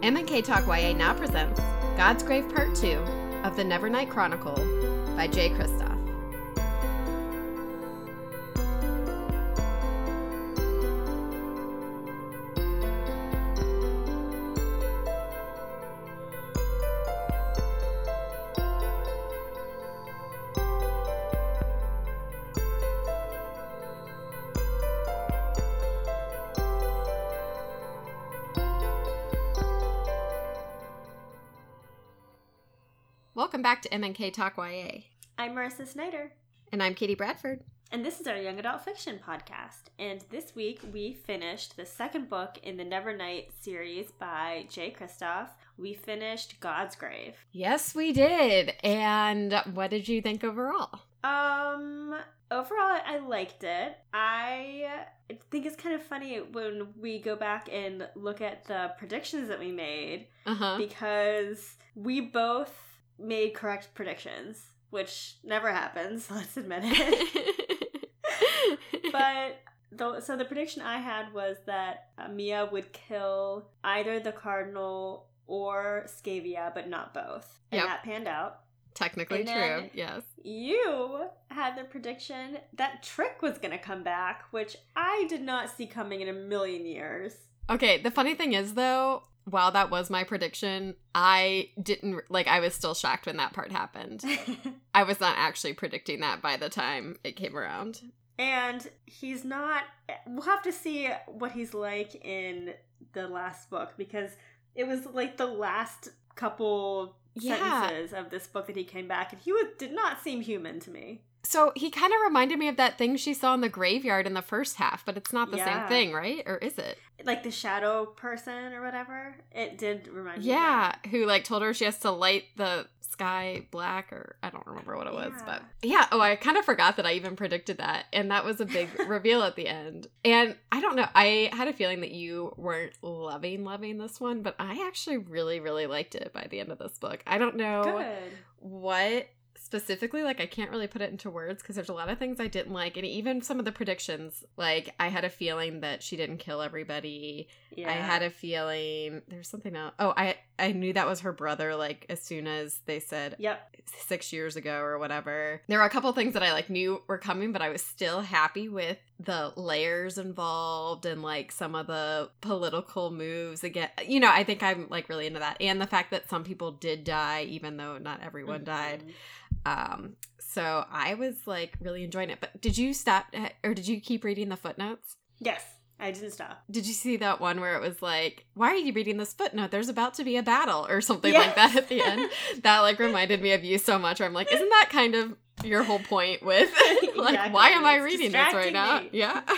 M&K Talk YA now presents Godsgrave Part 2 of the Nevernight Chronicle by Jay Kristoff. Back to M&K Talk YA. I'm Marissa Snyder, And I'm Katie Bradford. and this is our young adult fiction podcast. And this week we finished the second book in the Nevernight series by Jay Kristoff. We finished Godsgrave. Yes, we did. And what did you think overall? Um, overall, I liked it. I think it's kind of funny when we go back and look at the predictions that we made Uh-huh. because we both made correct predictions, which never happens. Let's admit it. but the, so the prediction I had was that uh, Mia would kill either the cardinal or Scaeva, but not both, and Yep. that panned out. Technically And true. Yes. You had the prediction that Tric was going to come back, which I did not see coming in a million years. Okay, the funny thing is though, while that was my prediction, I didn't like I was still shocked when that part happened. I was not actually predicting that by the time it came around. and he's not. We'll have to see what he's like in the last book because it was like the last couple Yeah. sentences of this book that he came back, and he was, did not seem human to me. So he kind of reminded me of that thing she saw in the graveyard in the first half, but it's not the Yeah. same thing, right? Or is it? Like the shadow person or whatever. It did remind me. Yeah, who like told her she has to light the sky black or I don't remember what it was, Yeah. but yeah, oh, I kind of forgot that I even predicted that. And that was a big reveal at the end. And I don't know, I had a feeling that you weren't loving loving this one, but I actually really really liked it by the end of this book. I don't know Good. what specifically like i can't really put it into words because there's a lot of things i didn't like and even some of the predictions like i had a feeling that she didn't kill everybody Yeah. i had a feeling there's something else oh i i knew that was her brother like as soon as they said Yep. six years ago or whatever there were a couple things that i like knew were coming but i was still happy with the layers involved and like some of the political moves again you know i think i'm like really into that and the fact that some people did die even though not everyone died Mhm. Um, so I was like really enjoying it. But did you stop or did you keep reading the footnotes? Yes, I didn't stop. Did you see that one where it was like, why are you reading this footnote? There's about to be a battle or something like that at the end. That like reminded me of you so much. Where I'm like, isn't that kind of your whole point with like, Exactly. why am I It's reading this right distracting now? Yeah.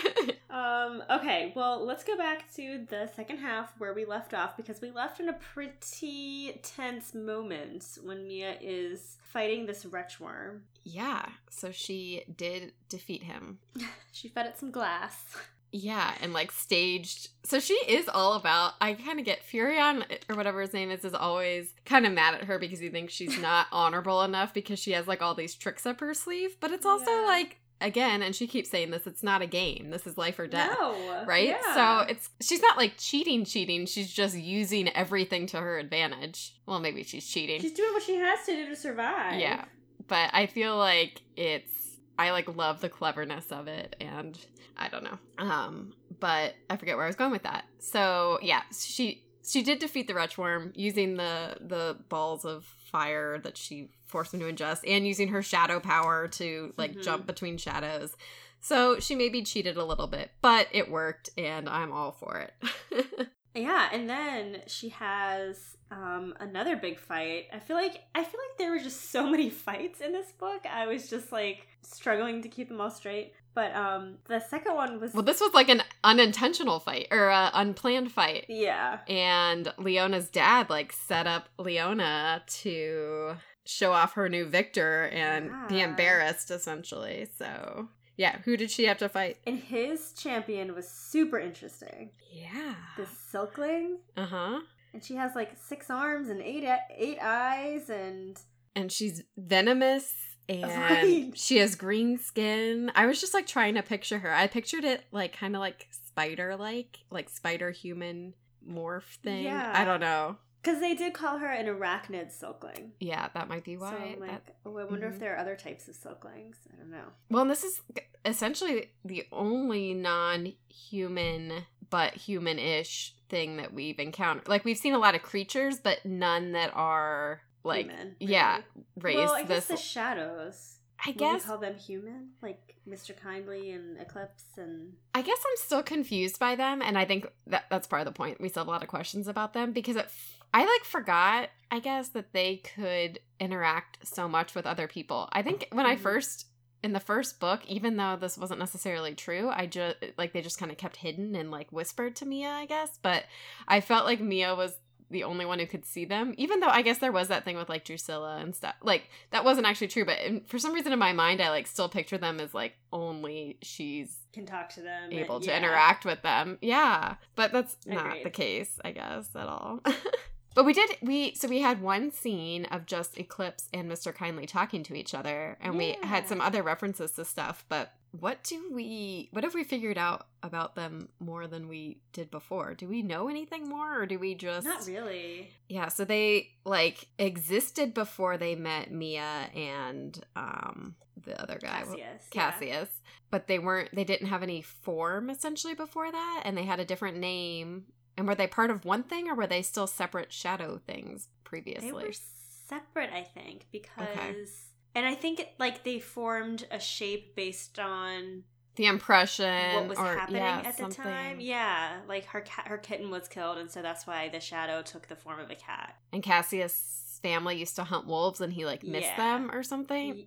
Um, okay, well, let's go back to the second half where we left off because we left in a pretty tense moment when Mia is fighting this wretch worm. yeah. So she did defeat him. She fed it some glass. Yeah, and like staged. So she is all about. I kind of get Furian eh, or whatever his name is is always kind of mad at her because he thinks she's not honorable enough because she has like all these tricks up her sleeve. But it's also Yeah. like again, and she keeps saying this. It's not a game. This is life or death. No, Right? yeah. So it's she's not like cheating cheating. She's just using everything to her advantage. Well, maybe she's cheating. she's doing what she has to do to survive. Yeah. But I feel like it's I like love the cleverness of it and I don't know. Um but I forget where I was going with that. So, yeah, she she did defeat the wretch worm using the the balls of fire that she forced him to ingest and using her shadow power to like Mhm. jump between shadows. So, she maybe cheated a little bit, but it worked and I'm all for it. Yeah, and then she has um another big fight. I feel like I feel like there were just so many fights in this book. I was just like struggling to keep them all straight. But um the second one was well, this was like an unintentional fight or a unplanned fight. yeah. and Leona's dad like set up Leona to show off her new victor and be embarrassed essentially. So, yeah, who did she have to fight? And his champion was super interesting. Yeah. The Silkling, Uh-huh. And she has like six arms and eight eight eyes, and And she's venomous and Right. she has green skin. I was just like trying to picture her. I pictured it like kind of like spider like, like spider human morph thing. Yeah. I don't know. Because they did call her an arachnid silkling. Yeah, that might be So why. That- like, oh, I wonder Mhm. if there are other types of silklings. I don't know. Well, and this is essentially the only non-human but human-ish thing that we've encountered. Like we've seen a lot of creatures, but none that are like human. yeah, really. raised Well, I guess this. the shadows. I guess we call them human, like Mr. Kindly and Eclipse, and I guess I'm still confused by them, and I think that that's part of the point. We still have a lot of questions about them because it, I like forgot, I guess, that they could interact so much with other people. I think when I Mhm. first in the first book, even though this wasn't necessarily true, I just like they just kind of kept hidden and like whispered to Mia, I guess. But I felt like Mia was the only one who could see them, even though I guess there was that thing with like Drusilla and stuff. Like that wasn't actually true, but in, for some reason in my mind, I like still picture them as like only she's can talk to them. able and- to yeah. interact with them. Yeah, but that's not Agreed. the case, I guess, at all. but we did we so we had one scene of just Eclipse and Mr. Kindly talking to each other and we had some other references to stuff, but what do we what have we figured out about them more than we did before? Do we know anything more or do we just Not really. Yeah, so they like existed before they met Mia and um the other guy. Cassius. yeah. Cassius, but they weren't they didn't have any form essentially before that and they had a different name. And were they part of one thing or were they still separate shadow things previously? They were separate, I think, because and I think it, like they formed a shape based on the impression what was or happening yeah, at the time. Yeah, like her cat, her kitten was killed, and so that's why the shadow took the form of a cat. And Cassius' family used to hunt wolves and he like missed Yeah. them or something.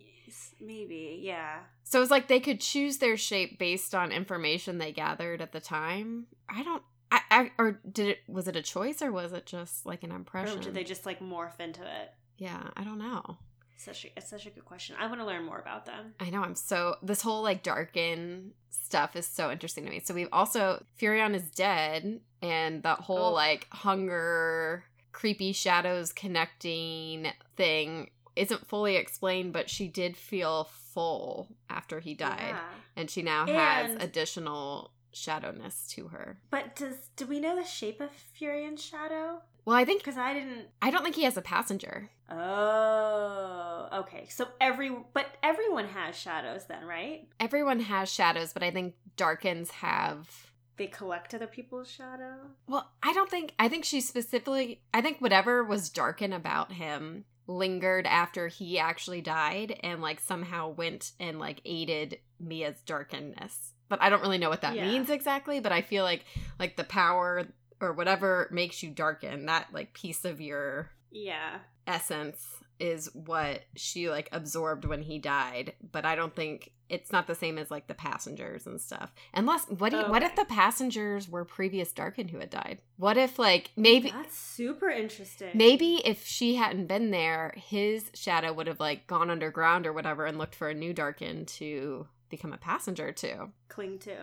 Maybe, yeah. So it was like they could choose their shape based on information they gathered at the time. I don't I, I or did it was it a choice or was it just like an impression? Or did they just like morph into it? yeah, I don't know. Such a, it's such a good question. I want to learn more about them. I know I'm so this whole like darkin stuff is so interesting to me. So we've also Furian is dead and that whole Oh. like hunger creepy shadows connecting thing isn't fully explained, but she did feel full after he died. Yeah. And she now has additional shadowness to her. But does do we know the shape of Furian's shadow? Well, I think Because I didn't. I don't think he has a passenger. Oh, okay. So every but everyone has shadows then, right? Everyone has shadows, but I think darkins have They collect other people's shadow. Well, I don't think I think she specifically I think whatever was darkin about him lingered after he actually died and like somehow went and like aided Mia's darkenness. But I don't really know what that Yeah. means exactly, but I feel like like the power or whatever makes you darkin, that like piece of your Yeah. essence is what she like absorbed when he died but i don't think it's not the same as like the passengers and stuff unless what do you, what if oh. the passengers were previous darkin who had died what if like maybe That's super interesting. maybe if she hadn't been there his shadow would have like gone underground or whatever and looked for a new darkin to become a passenger to cling to.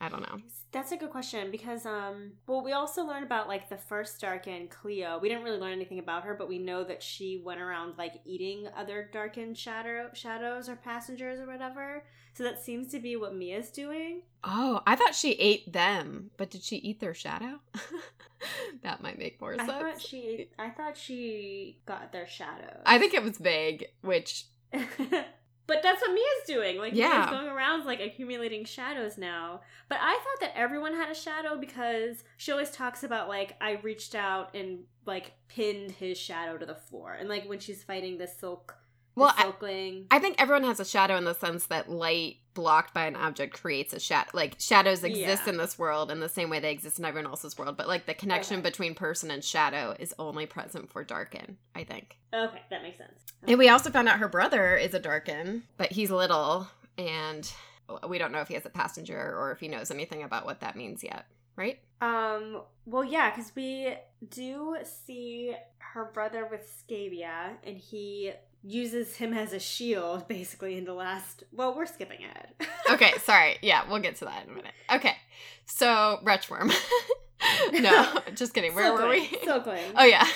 i don't know That's a good question because um well we also learned about like the first Darkin Cleo. We didn't really learn anything about her, but we know that she went around like eating other Darkin shadow shadows or passengers or whatever. So that seems to be what Mia's doing. oh i thought she ate them but did she eat their shadow that might make more I sense thought she I thought she got their shadows. I think it was vague, which but that's what Mia's doing. Like Yeah. Mia's going around like accumulating shadows now. But I thought that everyone had a shadow because she always talks about like I reached out and like pinned his shadow to the floor. And like when she's fighting the silk the Well, I- I think everyone has a shadow in the sense that light blocked by an object creates a shadow. Like shadows exist Yeah. in this world in the same way they exist in everyone else's world, but like the connection Okay. between person and shadow is only present for Darkin, I think. okay, that makes sense. And we also found out her brother is a Darkin, but he's little and we don't know if he has a passenger or if he knows anything about what that means yet, right? Um, well, yeah, because we do see her brother with Scaeva, and he uses him as a shield, basically, in the last. Well, we're skipping ahead. Okay, sorry. Yeah, we'll get to that in a minute. Okay. So, Retchworm. no, just kidding. Where were we? Silkling. Oh yeah.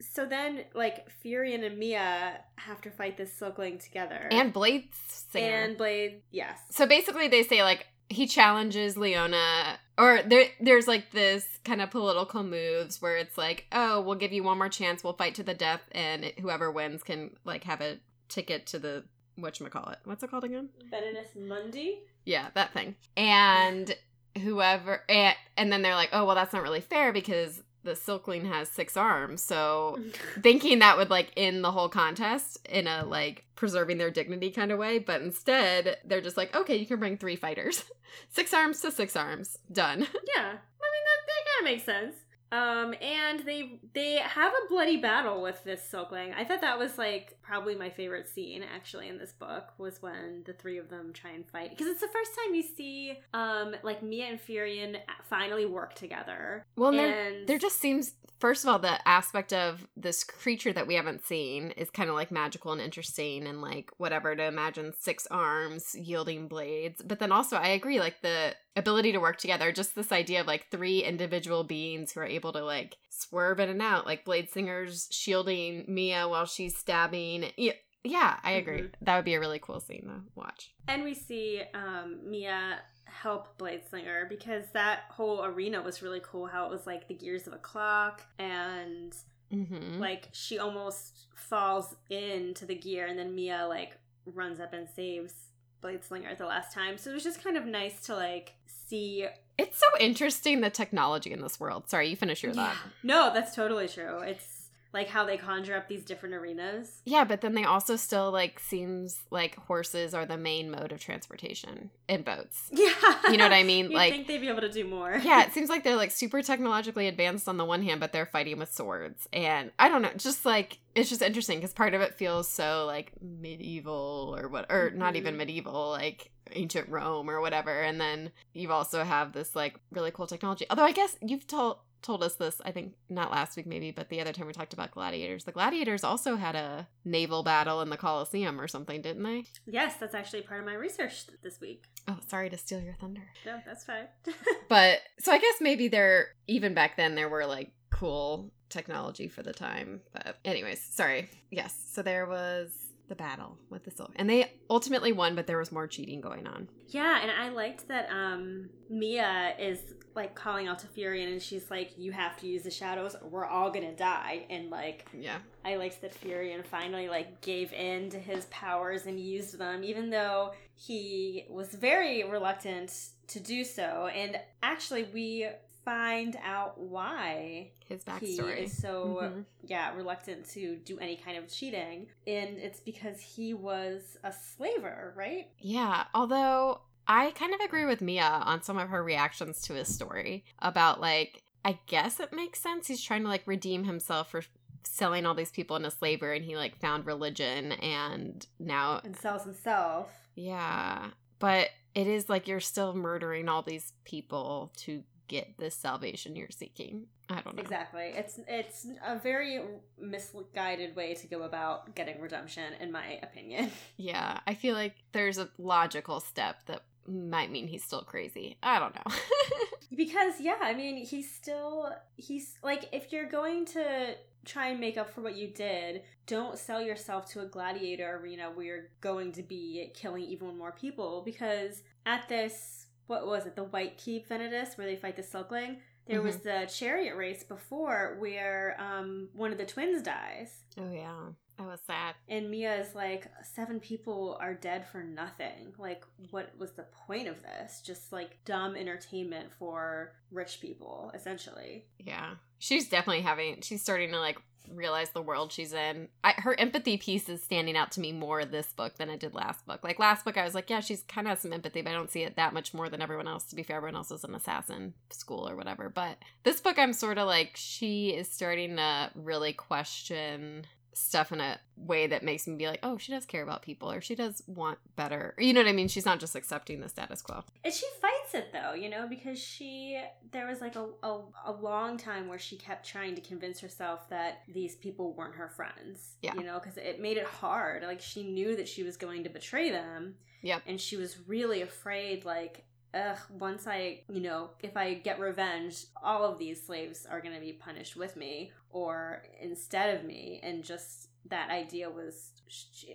So then, like, Furian and Mia have to fight this Silkling together. and Blade Singer. And Blade, yes. so basically they say like he challenges Leona or there there's like this kind of political moves where it's like, oh, we'll give you one more chance, we'll fight to the death, and whoever wins can like have a ticket to the whatchamacallit. What's it called again? Venatus Mundi. Yeah, that thing. And whoever and, and then they're like, "Oh, well that's not really fair because the Silkling has six arms." So thinking that would like end the whole contest in a like preserving their dignity kind of way, but instead they're just like, "Okay, you can bring three fighters. six arms to six arms. Done." Yeah. I mean that, that kind of makes sense. Um, and they they have a bloody battle with this Silkling. I thought that was like probably my favorite scene actually in this book was when the three of them try and fight because it's the first time you see um like Mia and Furian finally work together. Well, and there just seems first of all the aspect of this creature that we haven't seen is kind of like magical and interesting and like whatever to imagine six arms yielding blades. But then also I agree like the ability to work together, just this idea of like three individual beings who are able to like swerve in and out, like Bladesinger's shielding Mia while she's stabbing. Yeah, yeah I agree. Mm-hmm. That would be a really cool scene to watch. And we see um, Mia help Blade Slinger because that whole arena was really cool. How it was like the gears of a clock and mm-hmm. like she almost falls into the gear and then Mia like runs up and saves Blade Slinger the last time. So it was just kind of nice to like see. It's so interesting the technology in this world. Sorry, you finish your thought. Yeah. No, that's totally true. It's like how they conjure up these different arenas. Yeah, but then they also still like seems like horses are the main mode of transportation in boats. Yeah, you know what I mean. Like, think they'd be able to do more. yeah, it seems like they're like super technologically advanced on the one hand, but they're fighting with swords, and I don't know, just like it's just interesting because part of it feels so like medieval or what, or mm-hmm. not even mm-hmm. medieval, like ancient Rome or whatever, and then you also have this like really cool technology. Although I guess you've told told us this, I think not last week maybe, but the other time we talked about gladiators. The gladiators also had a naval battle in the Colosseum or something, didn't they? Yes, that's actually part of my research this week. Oh, sorry to steal your thunder. No, that's fine. but so I guess maybe there even back then there were like cool technology for the time. But anyways, sorry. Yes. So there was the battle with the silver. And they ultimately won, but there was more cheating going on. Yeah, and I liked that um Mia is like calling out to Furian and she's like, You have to use the shadows or we're all gonna die and like Yeah. I liked that Furian finally like gave in to his powers and used them, even though he was very reluctant to do so. And actually we find out why his backstory. he is so mm-hmm. yeah reluctant to do any kind of cheating. And it's because he was a slaver right? Yeah although i kind of agree with mia on some of her reactions to his story about like i guess it makes sense. He's trying to like redeem himself for selling all these people into slavery and he like found religion and now and sells himself. Yeah but it is like you're still murdering all these people to get this salvation you're seeking. I don't know. Exactly. It's it's a very misguided way to go about getting redemption in my opinion. Yeah, I feel like there's a logical step that might mean he's still crazy. I don't know. because yeah, I mean, he's still he's like if you're going to try and make up for what you did, don't sell yourself to a gladiator arena where you're going to be killing even more people because at this what was it, the Whitekeep Venatus, where they fight the Silkling. There mm-hmm. was the chariot race before where um, one of the twins dies. Oh yeah, that was sad. And Mia is like, seven people are dead for nothing. Like, what was the point of this? Just like dumb entertainment for rich people, essentially. Yeah, she's definitely having. She's starting to like realize the world she's in. I, her empathy piece is standing out to me more this book than it did last book. Like last book, I was like, yeah, she's kind of has some empathy, but I don't see it that much more than everyone else. To be fair, everyone else is an assassin school or whatever. But this book, I'm sort of like, she is starting to really question stuff in a way that makes me be like, oh, she does care about people or she does want better. You know what I mean? She's not just accepting the status quo. And she fights it though, you know, because she, there was like a, a, a long time where she kept trying to convince herself that these people weren't her friends. Yeah. You know, because it made it hard. Like she knew that she was going to betray them. Yep. And she was really afraid, like, ugh, once I, you know, if I get revenge, all of these slaves are going to be punished with me or instead of me. And just that idea was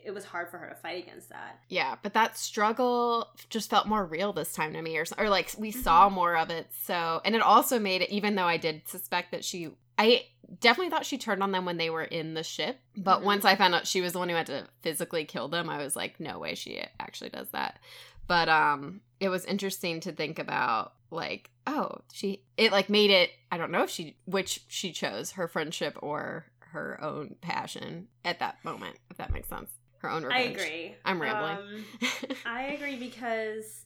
it was hard for her to fight against that. Yeah, but that struggle just felt more real this time to me, or or like we mm-hmm. saw more of it. So, and it also made it, even though I did suspect that she, I definitely thought she turned on them when they were in the ship. But mm-hmm. once I found out she was the one who had to physically kill them, I was like, no way, she actually does that. But um, it was interesting to think about like oh she it like made it i don't know if she which she chose her friendship or her own passion at that moment, if that makes sense. Her own revenge. I agree. I'm rambling. Um, I agree because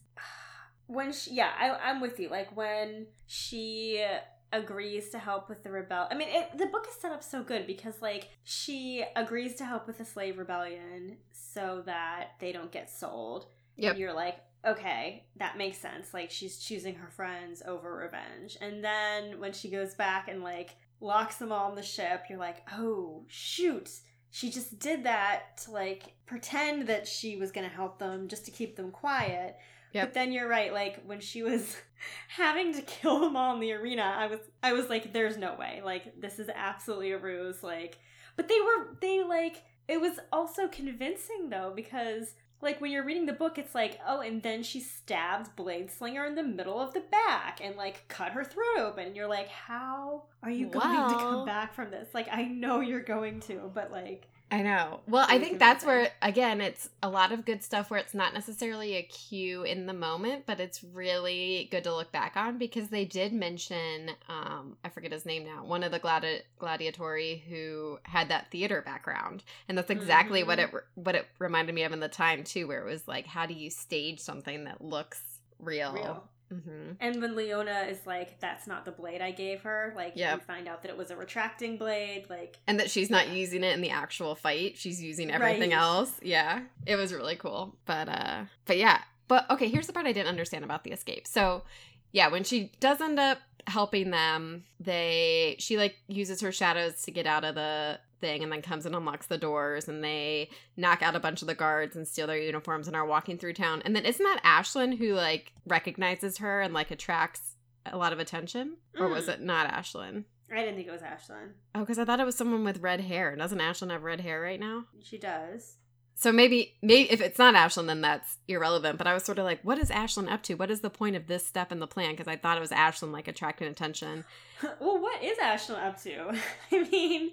when she, yeah, I, I'm with you. Like when she agrees to help with the rebel. I mean, it, the book is set up so good because like she agrees to help with the slave rebellion so that they don't get sold. Yep. You're like, okay, that makes sense. Like she's choosing her friends over revenge. And then when she goes back and like locks them all on the ship, you're like, oh, shoot. She just did that to like pretend that she was going to help them just to keep them quiet. Yep. But then you're right, like when she was having to kill them all in the arena, I was I was like there's no way. Like this is absolutely a ruse like but they were they like it was also convincing though because like when you're reading the book it's like oh and then she stabbed blade slinger in the middle of the back and like cut her throat open and you're like how are you well, going to come back from this? Like i know you're going to but like I know. Well, I think that's where again it's a lot of good stuff where it's not necessarily a cue in the moment, but it's really good to look back on because they did mention um I forget his name now, one of the gladi- gladiatori who had that theater background. And that's exactly mm-hmm. what it what it reminded me of in the time too where it was like how do you stage something that looks real? real. Mm-hmm. And when Leona is like, "That's not the blade I gave her," like yep. you find out that it was a retracting blade, like, and that she's not yeah. using it in the actual fight; she's using everything right. else. Yeah, it was really cool. But uh, but yeah, but okay. Here's the part I didn't understand about the escape. So, yeah, when she does end up helping them, they she like uses her shadows to get out of the thing and then comes and unlocks the doors and they knock out a bunch of the guards and steal their uniforms and are walking through town. And then isn't that Ashlinn who like recognizes her and like attracts a lot of attention? Mm. Or was mm. it not Ashlinn? I didn't think it was Ashlinn. Oh, because I thought it was someone with red hair. Doesn't Ashlinn have red hair right now? She does. So maybe, maybe if it's not Ashlinn, then that's irrelevant. But I was sort of like, what is Ashlinn up to? What is the point of this step in the plan? Because I thought it was Ashlinn like attracting attention. well, what is Ashlinn up to? I mean,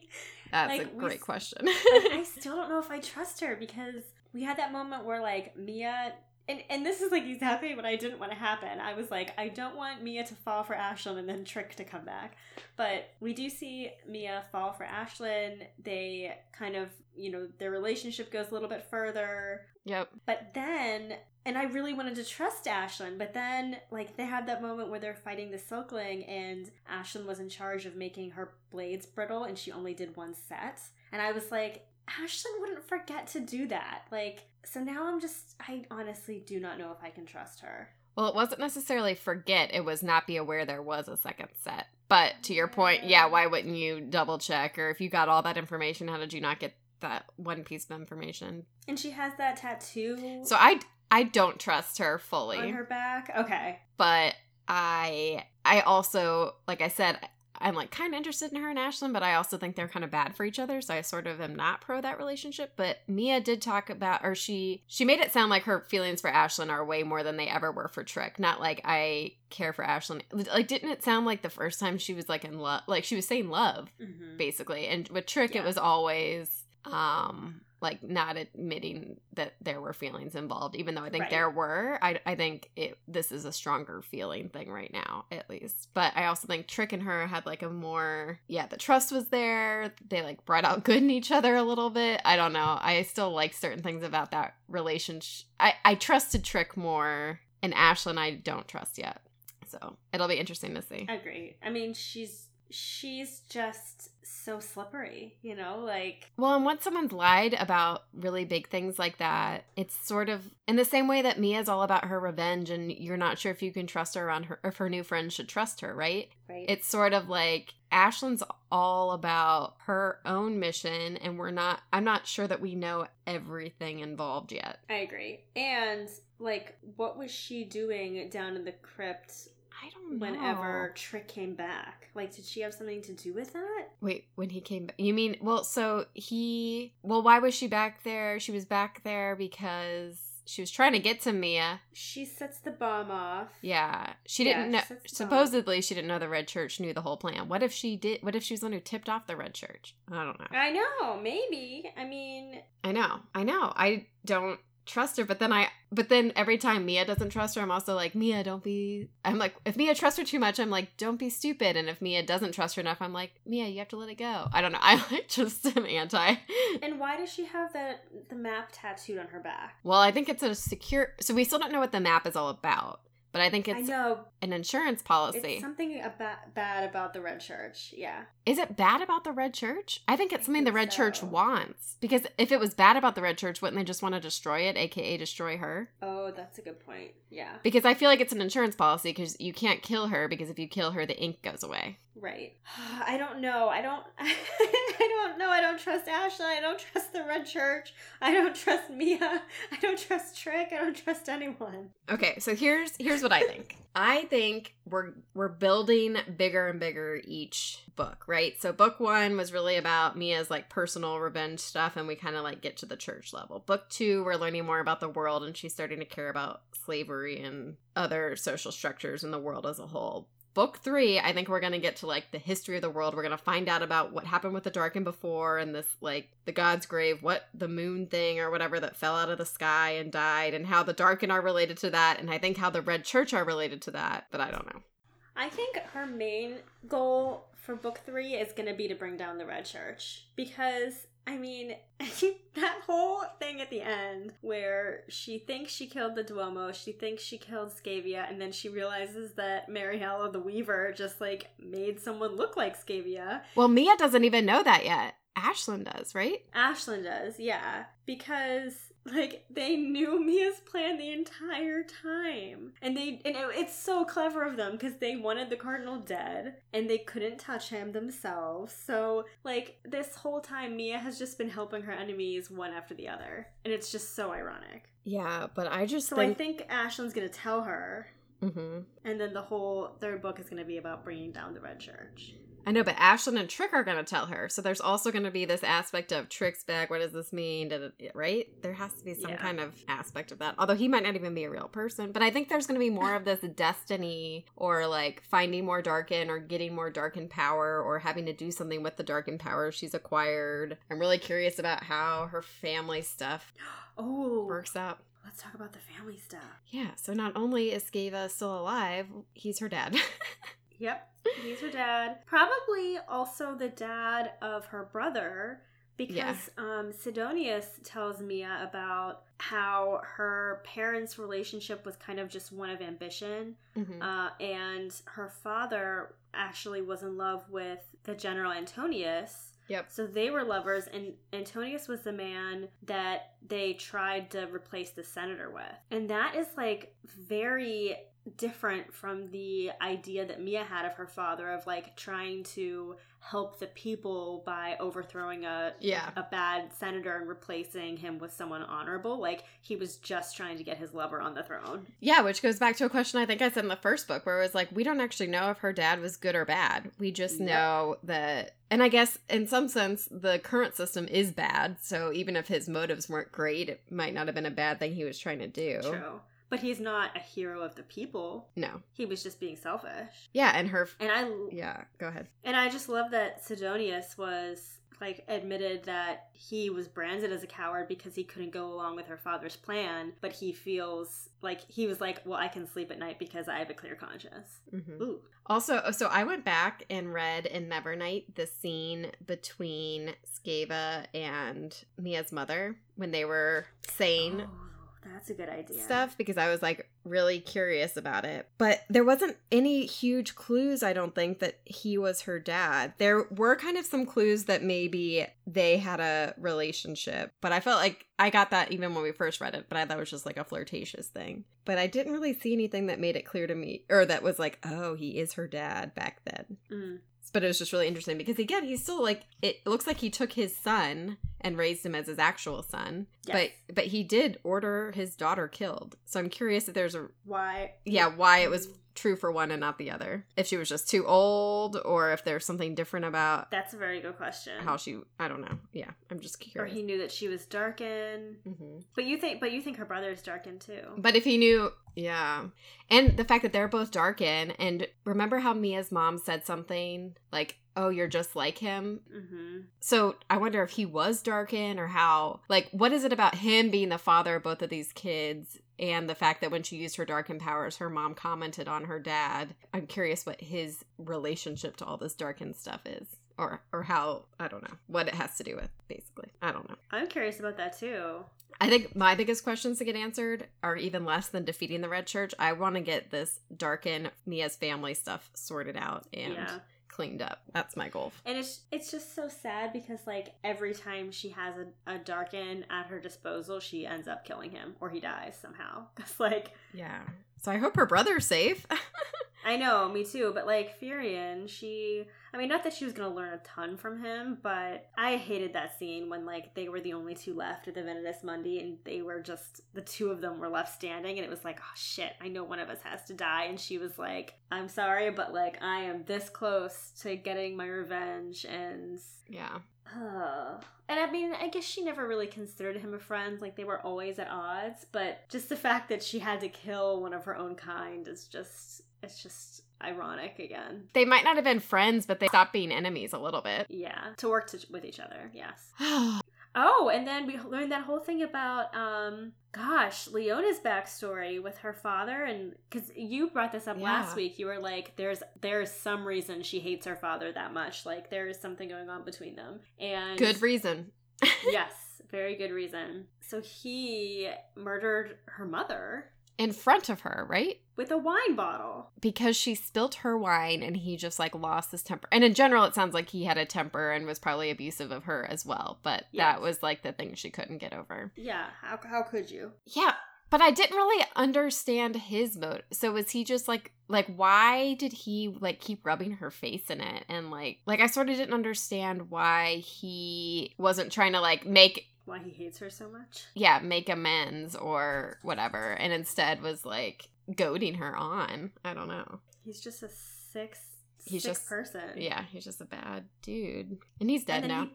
that's like, a great we, question. I still don't know if I trust her because we had that moment where like Mia and and this is like exactly what I didn't want to happen. I was like, I don't want Mia to fall for Ashlinn and then Tric to come back. But we do see Mia fall for Ashlinn. They kind of, you know, their relationship goes a little bit further. Yep. But then and I really wanted to trust Ashlinn, but then like they had that moment where they're fighting the Silkling and Ashlinn was in charge of making her blades brittle and she only did one set. And I was like, Ashlinn wouldn't forget to do that. Like, so now I'm just, I honestly do not know if I can trust her. Well, it wasn't necessarily forget, it was not be aware there was a second set. But to your point, yeah, why wouldn't you double check? Or if you got all that information, how did you not get that one piece of information? And she has that tattoo. So I I don't trust her fully. On her back? Okay. But I I also like I said I'm like kind of interested in her and Ashlinn, but I also think they're kind of bad for each other, so I sort of am not pro that relationship. But Mia did talk about, or she she made it sound like her feelings for Ashlinn are way more than they ever were for Tric. Not like I care for Ashlinn. Like, didn't it sound like the first time she was like in love, like she was saying love, mm-hmm. basically, and with Tric yeah. it was always um like not admitting that there were feelings involved even though i think right. there were. I, I think it this is a stronger feeling thing right now at least. But i also think trick and her had like a more yeah the trust was there. They like brought out good in each other a little bit. I don't know. I still like certain things about that relationship i i trusted trick more and ashlyn i don't trust yet. So it'll be interesting to see. Agree i mean she's she's just so slippery, you know, like Well, and once someone's lied about really big things like that, it's sort of in the same way that Mia's all about her revenge and you're not sure if you can trust her around her if her new friends should trust her, right? Right. It's sort of like Ashlinn's all about her own mission and we're not I'm not sure that we know everything involved yet. I agree. And like what was she doing down in the crypt I don't know. whenever Tric came back. Like, did she have something to do with that? Wait, when he came back. You mean, well, so he. Well, why was she back there? She was back there because she was trying to get to Mia. She sets the bomb off. Yeah. She Yeah, didn't she know. sets. Supposedly, she didn't know the Red Church knew the whole plan. What if she did? What if she was the one who tipped off the Red Church? I don't know. I know, maybe. I mean, I know. I know. I don't trust her, but then I but then every time Mia doesn't trust her, I'm also like, Mia, don't be I'm like, if Mia trusts her too much, I'm like, don't be stupid. And if Mia doesn't trust her enough, I'm like, Mia, you have to let it go. I don't know. I like just am anti. and why does she have that the map tattooed on her back? Well, I think it's a secure so we still don't know what the map is all about. But I think I it's know an insurance policy. it's something about bad about the red church. Yeah. Is it bad about the Red Church? I think it's I something the think Red Church wants. Because if it was bad about the Red Church, wouldn't they just want to destroy it, aka destroy her? Oh, that's a good point. Yeah. Because I feel like it's an insurance policy because you can't kill her because if you kill her, the ink goes away. Right. I don't know. I don't. I don't know. I don't trust Ashley. I don't trust the Red Church. I don't trust Mia. I don't trust Tric. I don't trust anyone. Okay, so here's here's what I think. I think we're we're building bigger and bigger each book, right? So book 1 was really about Mia's like personal revenge stuff and we kind of like get to the church level. Book 2 we're learning more about the world and she's starting to care about slavery and other social structures in the world as a whole. Book three, I think we're gonna get to like the history of the world. We're gonna find out about what happened with the Darkin before and this like the God's grave, what the moon thing or whatever that fell out of the sky and died, and how the Darkin are related to that, and I think how the Red Church are related to that, but I don't know. I think her main goal for book three is to be to bring down the Red Church. Because, I mean, that whole thing at the end where she thinks she killed the Duomo, she thinks she killed Scaeva, and then she realizes that Mary the Weaver just like made someone look like Scaeva. Well, Mia doesn't even know that yet. Ashlinn does, right? Ashlinn does, yeah. Because like they knew Mia's plan the entire time. And they and it- it's so clever of them because they wanted the cardinal dead and they couldn't touch him themselves. So like this whole time Mia has just been helping her enemies one after the other. And it's just so ironic. Yeah, but I just So think. I think Ashlinn's gonna tell her hmm and then the whole third book is gonna be about bringing down the Red Church. I know, but Ashlinn and Tric are going to tell her. So there's also going to be this aspect of Tric's back. What does this mean? Right? There has to be some Yeah. kind of aspect of that. Although he might not even be a real person. But I think there's going to be more of this destiny or like finding more Darkin or getting more Darkin power or having to do something with the Darkin power she's acquired. I'm really curious about how her family stuff Oh, works out. let's talk about the family stuff. Yeah, so not only is Scaeva still alive, he's her dad. Yep, he's her dad. Probably also the dad of her brother because Yeah. um, Sidonius tells Mia about how her parents' relationship was kind of just one of ambition, Mhm. uh, and her father actually was in love with the General Antonius. Yep. So they were lovers, and Antonius was the man that they tried to replace the senator with. And that is like very different from the idea that Mia had of her father of like trying to help the people by overthrowing a Yeah. a bad senator and replacing him with someone honorable. Like he was just trying to get his lover on the throne. Yeah, which goes back to a question I think I said in the first book where it was like, we don't actually know if her dad was good or bad. We just Yep. know that, and I guess in some sense, the current system is bad. So even if his motives weren't great, it might not have been a bad thing he was trying to do. True. But he's not a hero of the people. No. He was just being selfish. Yeah, and her, And I yeah, go ahead. And I just love that Sidonius was like admitted that he was branded as a coward because he couldn't go along with her father's plan, but he feels like he was like, "Well, I can sleep at night because I have a clear conscience." Mhm. Ooh. Also, so I went back and read in Nevernight the scene between Scaeva and Mia's mother when they were saying Oh, that's a good idea. stuff because I was like really curious about it. But there wasn't any huge clues, I don't think, that he was her dad. There were kind of some clues that maybe they had a relationship, but I felt like I got that even when we first read it, but I thought it was just like a flirtatious thing. But I didn't really see anything that made it clear to me, or that was like, oh, he is her dad back then. Mm. But it was just really interesting because again, he's still like it looks like he took his son and raised him as his actual son. Yes. But but he did order his daughter killed. So I'm curious if there's a Why? yeah, why it was true for one and not the other. If she was just too old or if there's something different about That's a very good question. how she I don't know. Yeah, I'm just curious. or he knew that she was darkin. Mhm. But you think but you think her brother is darkin too. But if he knew, yeah. And the fact that they're both darkened and remember how Mia's mom said something like, "Oh, you're just like him." mm-hmm. So I wonder if he was darkin or how, like, what is it about him being the father of both of these kids and the fact that when she used her darkin powers, her mom commented on her dad? I'm curious what his relationship to all this darkin stuff is. Or, or how I don't know what it has to do with basically I don't know I'm curious about that too. I think my biggest questions to get answered are even less than defeating the Red Church. I want to get this darkin Mia's family stuff sorted out and Yeah. Cleaned up. That's my goal. And it's it's just so sad because like every time she has a, a darkin at her disposal, she ends up killing him or he dies somehow. Cause like Yeah. So I hope her brother's safe. I know, me too, but like Furian, she I mean not that she was gonna learn a ton from him, but I hated that scene when like they were the only two left at the Venatus Mundi and they were just the two of them were left standing and it was like, oh shit, I know one of us has to die and she was like, I'm sorry, but like I am this close to getting my revenge and yeah. Uh, and I mean, I guess she never really considered him a friend. Like they were always at odds. But just the fact that she had to kill one of her own kind is just, it's just ironic again. They might not have been friends, but they stopped being enemies a little bit. Yeah, to work to, with each other. Yes. Oh, and then we learned that whole thing about, um, gosh, Leona's backstory with her father, and because you brought this up Yeah. last week, you were like, "There's there's some reason she hates her father that much. Like there is something going on between them." And Good reason. yes, very good reason. So he murdered her mother In front of her, right? with a wine bottle. Because she spilt her wine and he just like lost his temper. And in general, it sounds like he had a temper and was probably abusive of her as well. But Yes. that was like the thing she couldn't get over. Yeah, how, how could you? Yeah, but I didn't really understand his motive. So was he just like like why did he like keep rubbing her face in it and like like I sort of didn't understand why he wasn't trying to like make Why he hates her so much? yeah, make amends or whatever and instead was like goading her on. I don't know. He's just a sick, He's sick just- person. Yeah, he's just a bad dude. And he's dead And now.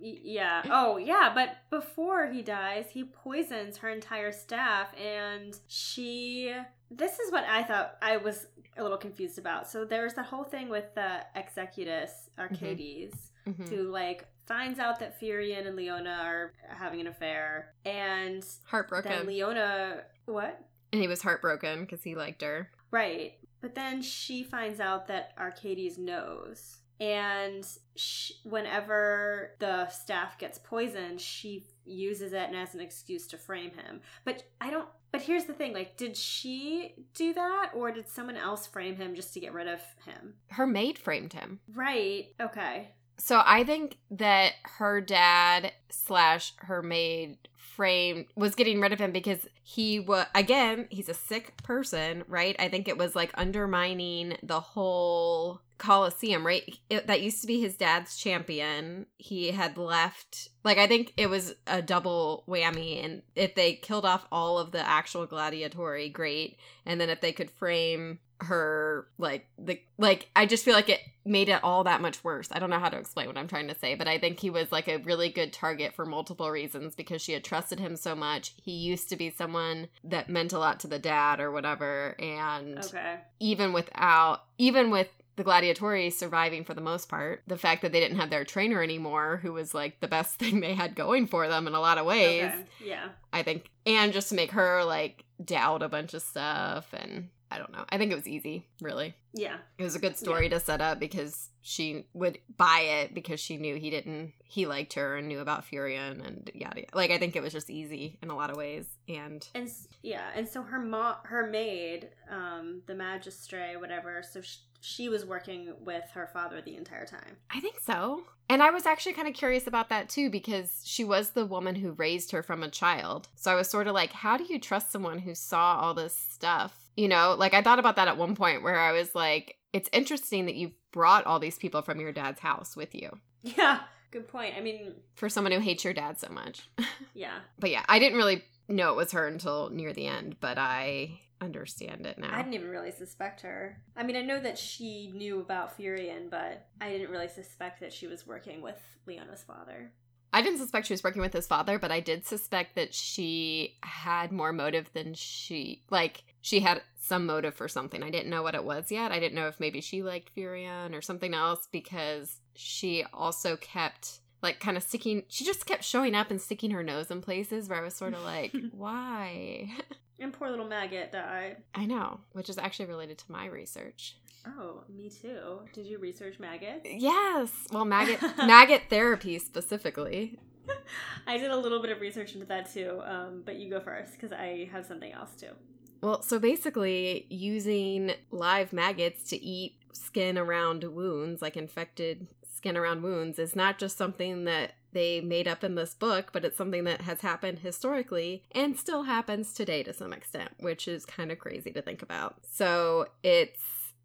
he- yeah. Oh, yeah. But before he dies, he poisons her entire staff, and she. This is what I thought I was a little confused about. So there's that whole thing with the Executus Arcades, Mhm. who like finds out that Furian and Leona are having an affair, and Heartbroken. then Leona. What? and he was heartbroken because he liked her. Right. But then she finds out that Arkades knows. And sh- whenever the staff gets poisoned, she uses it as an excuse to frame him. But I don't. But here's the thing like, did she do that or did someone else frame him just to get rid of him? Her maid framed him. Right. Okay. So I think that her dad slash her maid framed was getting rid of him because he was again he's a sick person, right? I think it was like undermining the whole Coliseum, right? It, that used to be his dad's champion. He had left. Like I think it was a double whammy, and if they killed off all of the actual gladiatori, great. And then if they could frame her like the like I just feel like it made it all that much worse. I don't know how to explain what I'm trying to say, but I think he was like a really good target for multiple reasons because she had trusted him so much. He used to be someone that meant a lot to the dad or whatever and Okay. even without even with the gladiatori surviving for the most part the fact that they didn't have their trainer anymore who was like the best thing they had going for them in a lot of ways Okay. Yeah. i think and just to make her like doubt a bunch of stuff and i don't know i think it was easy really Yeah. it was a good story to set up because she would buy it because she knew he didn't he liked her and knew about Furian and yada yada. Like I think it was just easy in a lot of ways. And And yeah, and so her mo- her maid, um, the Magistra, whatever. So sh- she was working with her father the entire time. I think so. And I was actually kind of curious about that too because she was the woman who raised her from a child. So I was sort of like, how do you trust someone who saw all this stuff? You know, like I thought about that at one point where I was like, it's interesting that you brought all these people from your dad's house with you Yeah, good point. I mean, for someone who hates your dad so much. yeah, but yeah, I didn't really know it was her until near the end, but I understand it now. I didn't even really suspect her. I mean, I know that she knew about Furian, but I didn't really suspect that she was working with Leona's father. I didn't suspect she was working with his father, but I did suspect that she had more motive than she like she had some motive for something. I didn't know what it was yet. I didn't know if maybe she liked Furian or something else because she also kept like kind of sticking she just kept showing up and sticking her nose in places where I was sort of like, why? And poor little maggot died. I know, which is actually related to my research. Oh, me too. Did you research maggots? Yes. Well, maggot maggot therapy specifically. I did a little bit of research into that too, um, but you go first because I have something else too. Well, so basically, using live maggots to eat skin around wounds, like infected skin around wounds, is not just something that they made up in this book, but it's something that has happened historically and still happens today to some extent, which is kind of crazy to think about. So it's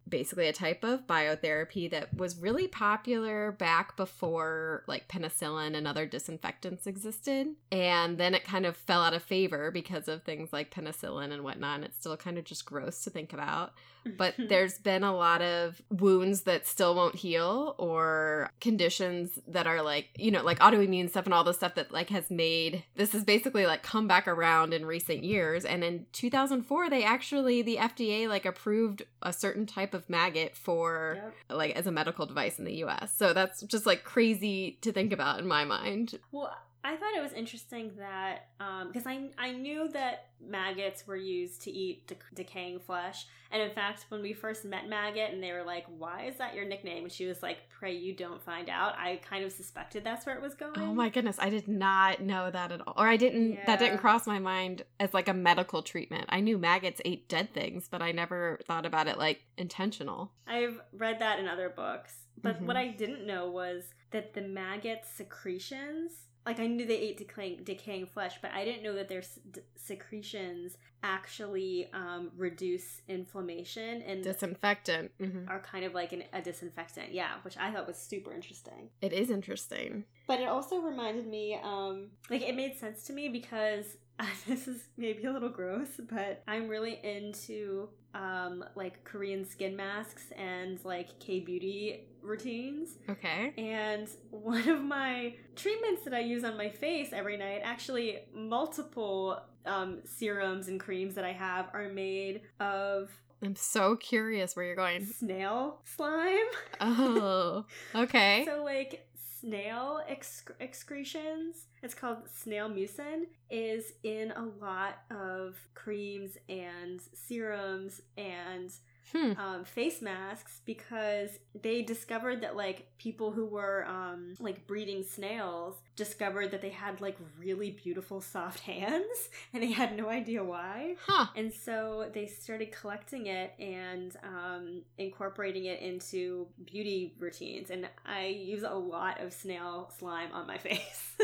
basically a type of biotherapy that was really popular back before like penicillin and other disinfectants existed. And then it kind of fell out of favor because of things like penicillin and whatnot. And it's still kind of just gross to think about but there's been a lot of wounds that still won't heal or conditions that are like you know like autoimmune stuff and all the stuff that like has made this is basically like come back around in recent years. And in 2004 they actually the FDA like approved a certain type of maggot for yep. like as a medical device in the US so that's just like crazy to think about in my mind. Well I thought it was interesting that because um, I I knew that maggots were used to eat de- decaying flesh, and in fact, when we first met Maggot, and they were like, "Why is that your nickname?" and she was like, "Pray you don't find out." I kind of suspected that's where it was going. Oh my goodness, I did not know that at all, or I didn't. Yeah. That didn't cross my mind as like a medical treatment. I knew maggots ate dead things, but I never thought about it like intentional. I've read that in other books, but mm-hmm. what I didn't know was that the maggot secretions like I knew they ate decaying, decaying flesh, but I didn't know that their d- secretions actually um, reduce inflammation and disinfectant mm-hmm. are kind of like an, a disinfectant. Yeah, which I thought was super interesting. It is interesting, but it also reminded me, um, like it made sense to me because uh, this is maybe a little gross, but I'm really into um like Korean skin masks and like K beauty routines. Okay. And one of my treatments that I use on my face every night, actually multiple um serums and creams that I have are made of I'm so curious where you're going. Snail slime. Oh, okay. so like snail exc- excretions, it's called snail mucin, is in a lot of creams and serums and hmm. um, face masks because they discovered that like people who were um, like breeding snails discovered that they had like really beautiful soft hands and they had no idea why. Huh. And so they started collecting it and um, incorporating it into beauty routines. And I use a lot of snail slime on my face.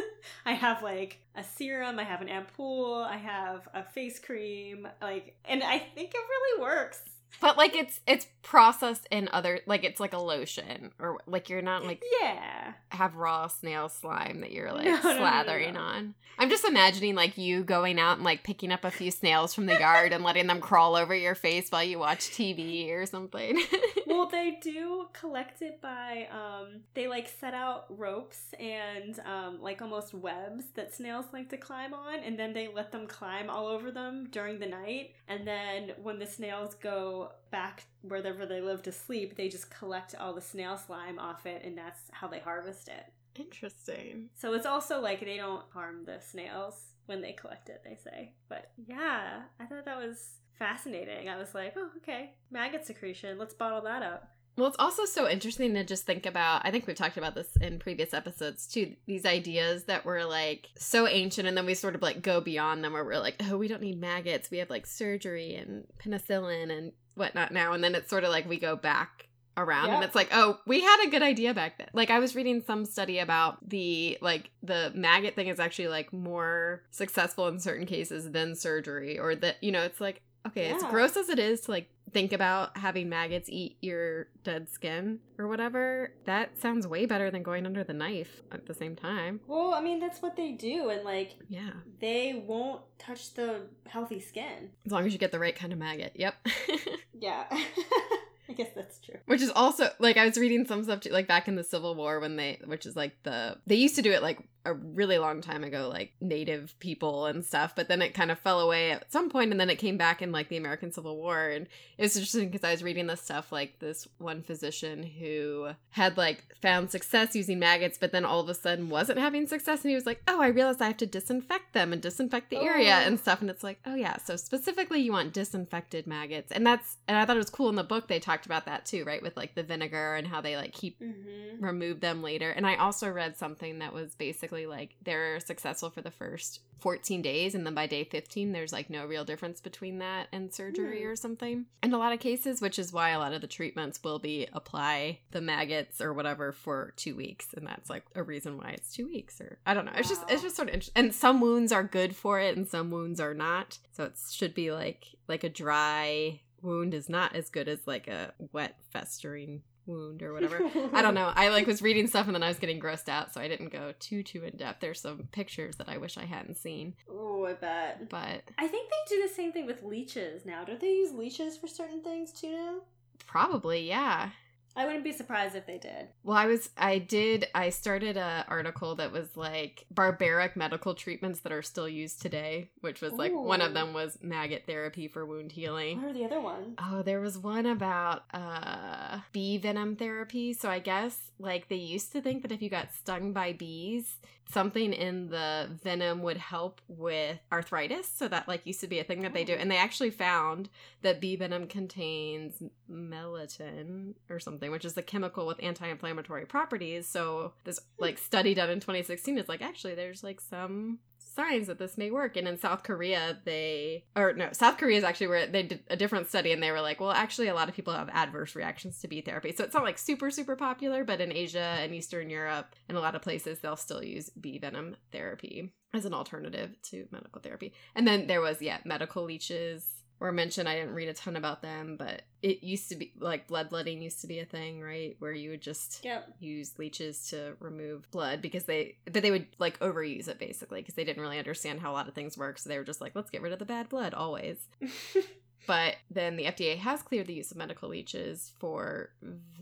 I have like a serum, I have an ampoule, I have a face cream, like, and I think it really works. But like it's it's processed in other like it's like a lotion or like you're not like yeah have raw snail slime that you're like no, slathering no, no, on. I'm just imagining like you going out and like picking up a few snails from the yard and letting them crawl over your face while you watch TV or something. well, they do collect it by um they like set out ropes and um like almost webs that snails like to climb on and then they let them climb all over them during the night and then when the snails go back wherever they live to sleep, they just collect all the snail slime off it, and that's how they harvest it. Interesting. So it's also like they don't harm the snails when they collect it, they say. But yeah, I thought that was fascinating. I was like, oh, okay, maggot secretion, let's bottle that up. Well, it's also so interesting to just think about. I think we've talked about this in previous episodes too. These ideas that were like so ancient, and then we sort of like go beyond them, where we're like, oh, we don't need maggots. We have like surgery and penicillin and whatnot now. And then it's sort of like we go back around yep. and it's like oh we had a good idea back then like i was reading some study about the like the maggot thing is actually like more successful in certain cases than surgery or that you know it's like okay, as Yeah. gross as it is to like think about having maggots eat your dead skin or whatever, that sounds way better than going under the knife at the same time. Well, I mean, that's what they do, and like Yeah. they won't touch the healthy skin. As long as you get the right kind of maggot. Yep. Yeah. I guess that's true. which is also like I was reading some stuff too, like back in the Civil War when they which is like the they used to do it like a really long time ago like native people and stuff but then it kind of fell away at some point and then it came back in like the American Civil War and it was interesting because I was reading this stuff like this one physician who had like found success using maggots but then all of a sudden wasn't having success and he was like oh I realized I have to disinfect them and disinfect the area Oh. and stuff and it's like oh yeah so specifically you want disinfected maggots and that's and I thought it was cool in the book they talked about that too right with like the vinegar and how they like keep Mm-hmm. remove them later. And I also read something that was basically like they're successful for the first 14 days and then by day 15 there's like no real difference between that and surgery Hmm. or something. In a lot of cases, which is why a lot of the treatments will be apply the maggots or whatever for 2 weeks and that's like a reason why it's 2 weeks or I don't know. It's just it's just sort of interesting. And some wounds are good for it and some wounds are not. So it should be like like a dry wound is not as good as like a wet festering wound or whatever. I don't know. I like was reading stuff and then I was getting grossed out, so I didn't go too too in depth. There's some pictures that I wish I hadn't seen, Oh, I bet. but I think they do the same thing with leeches now. Don't they use leeches for certain things too now? probably yeah. I wouldn't be surprised if they did. Well, I was I did I started a article that was like barbaric medical treatments that are still used today, which was like one of them was maggot therapy for wound healing. What are the other ones? Oh, there was one about uh bee venom therapy. So I guess like they used to think that if you got stung by bees, something in the venom would help with arthritis. So that like used to be a thing that they do. Oh. And they actually found that bee venom contains melatonin or something, which is the chemical with anti-inflammatory properties. So this hmm. like study done in 2016 is like actually there's like some signs that this may work. And in South Korea, they or no, South Korea is actually where they did a different study and they were like, well, actually a lot of people have adverse reactions to bee therapy. So it's not like super super popular, but in Asia and Eastern Europe and a lot of places they'll still use bee venom therapy as an alternative to medical therapy. And then there was yeah, medical leeches were mentioned. I didn't read a ton about them, but it used to be like bloodletting used to be a thing, right? Where you would just Yep. use leeches to remove blood because they but they would like overuse it basically because they didn't really understand how a lot of things work so they were just like let's get rid of the bad blood always but then the FDA has cleared the use of medical leeches for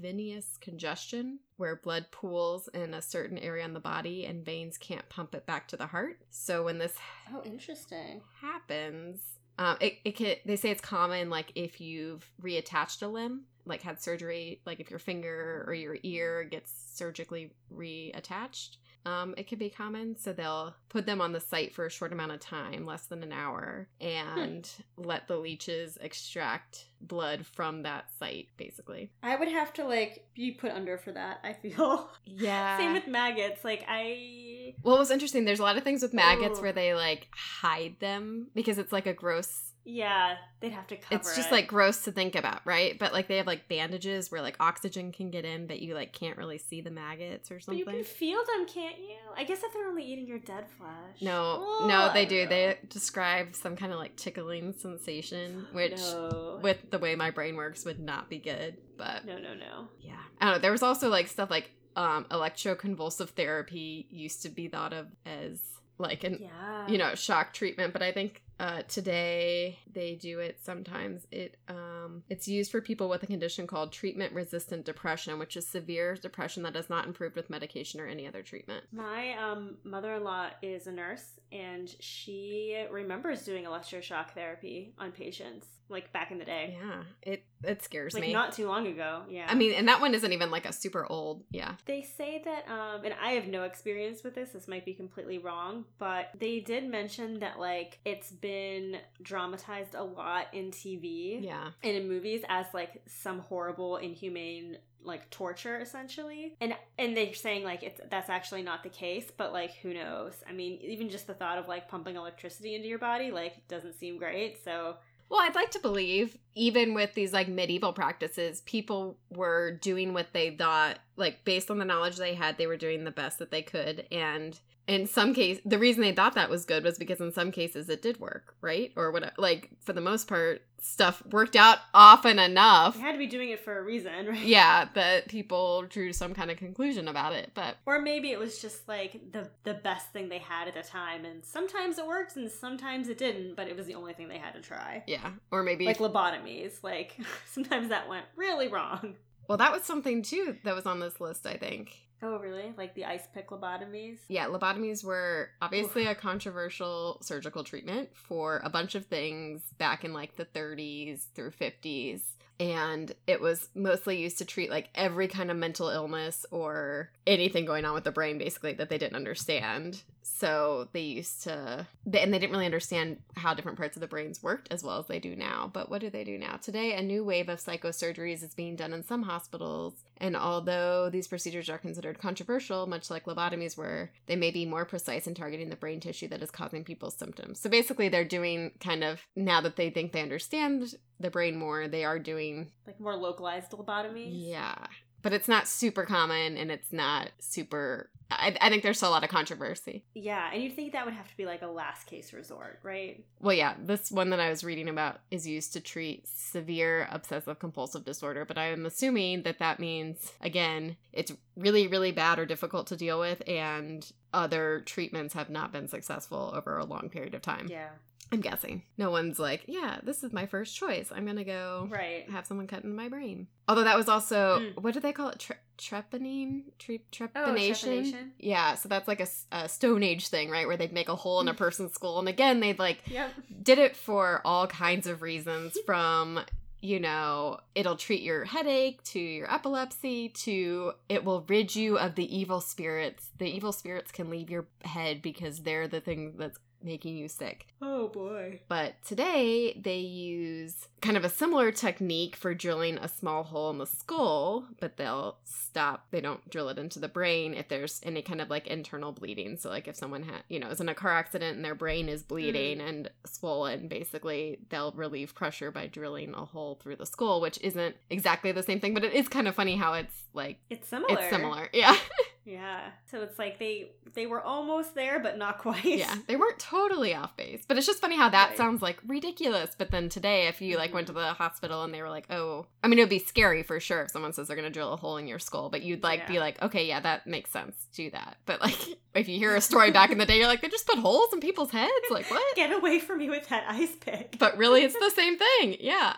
venous congestion where blood pools in a certain area on the body and veins can't pump it back to the heart so when this oh, interesting. happens um it, it can they say it's common like if you've reattached a limb like had surgery like if your finger or your ear gets surgically reattached um, it can be common so they'll put them on the site for a short amount of time less than an hour and let the leeches extract blood from that site basically I would have to like be put under for that. I feel. yeah Same with maggots. Like I. well it was interesting there's a lot of things with maggots Ooh. where they like hide them because it's like a gross Yeah, they'd have to cover. it's just it. like gross to think about, right? But like they have like bandages where like oxygen can get in, but you like can't really see the maggots or something. But you can feel them, can't you? I guess if they're only eating your dead flesh. no, no, they do. know. They describe some kind of like tickling sensation, which No. with the way my brain works would not be good. But no, no, no. yeah, I don't know. There was also like stuff like um electroconvulsive therapy used to be thought of as like an Yeah. you know shock treatment but i think uh, today they do it sometimes it um, it's used for people with a condition called treatment resistant depression which is severe depression that is not improved with medication or any other treatment My um, mother-in-law is a nurse, and she remembers doing electroshock therapy on patients, like back in the day, yeah it it scares like me not too long ago. Yeah. i mean and that one isn't even like a super old yeah They say that, um, and I have no experience with this, this might be completely wrong, but they did mention that, like, it's been dramatized a lot in TV yeah and in movies as, like, some horrible, inhumane, like, torture, essentially. And and they're saying, like, it's that's actually not the case, but, like, who knows? I mean, even just the thought of, like, pumping electricity into your body, like, doesn't seem great, so. Well, I'd like to believe, even with these like medieval practices, people were doing what they thought like based on the knowledge they had, they were doing the best that they could. And in some case, the reason they thought that was good was because in some cases it did work, right? Or what? Like for the most part, stuff worked out often enough. They had to be doing it for a reason, right? Yeah, that people drew some kind of conclusion about it. But or maybe it was just like the the best thing they had at the time, and sometimes it worked and sometimes it didn't, but it was the only thing they had to try. Yeah, or maybe like lobotomies. Like sometimes that went really wrong. Well, that was something too that was on this list, I think. Oh, really? Like the ice pick lobotomies? Yeah, lobotomies were obviously a controversial surgical treatment for a bunch of things back in like the 30s through 50s. And it was mostly used to treat like every kind of mental illness or anything going on with the brain, basically, that they didn't understand. So they used to, and they didn't really understand how different parts of the brains worked as well as they do now. But what do they do now? Today, a new wave of psychosurgeries is being done in some hospitals. And although these procedures are considered controversial, much like lobotomies were, they may be more precise in targeting the brain tissue that is causing people's symptoms. So basically, they're doing kind of, now that they think they understand the brain more, they are doing like more localized lobotomies. Yeah but it's not super common and it's not super I, I, think there's still a lot of controversy. Yeah, and you'd think that would have to be like a last case resort, right? Well, yeah, this one that I was reading about is used to treat severe obsessive compulsive disorder, but I'm assuming that that means, again, it's really, really bad or difficult to deal with, and other treatments have not been successful over a long period of time. Yeah. I'm guessing. No one's like, yeah, this is my first choice. I'm gonna go right. have someone cut into my brain. Although that was also mm. what do they call it? Tre- trepanine, Tre- trepanation. Oh, trepanation. Yeah, so that's like a, a, Stone Age thing, right? Where they'd make a hole in a person's skull, and again, they'd like yep. did it for all kinds of reasons, from you know, it'll treat your headache to your epilepsy to it will rid you of the evil spirits. The evil spirits can leave your head because they're the thing that's making you sick. Oh boy. But today they use kind of a similar technique for drilling a small hole in the skull, but they'll stop, they don't drill it into the brain if there's any kind of like internal bleeding. So, like if someone had, you know, is in a car accident and their brain is bleeding mm. and swollen, basically they'll relieve pressure by drilling a hole through the skull, which isn't exactly the same thing, but it is kind of funny how it's like it's similar. It's similar. Yeah. Yeah. So it's like they they were almost there but not quite. Yeah. They weren't totally off base. But it's just funny how that right. sounds like ridiculous. But then today if you like went to mm-hmm. the hospital and they were like, "Oh, I mean it would be scary for sure if someone says they're going to drill a hole in your skull, but you'd like yeah. be like, "Okay, yeah, that makes sense. Do that." But like if you hear a story back in the day you're like, "They just put holes in people's heads." Like, what? Get away from me with that ice pick. But really it's the same thing. Yeah.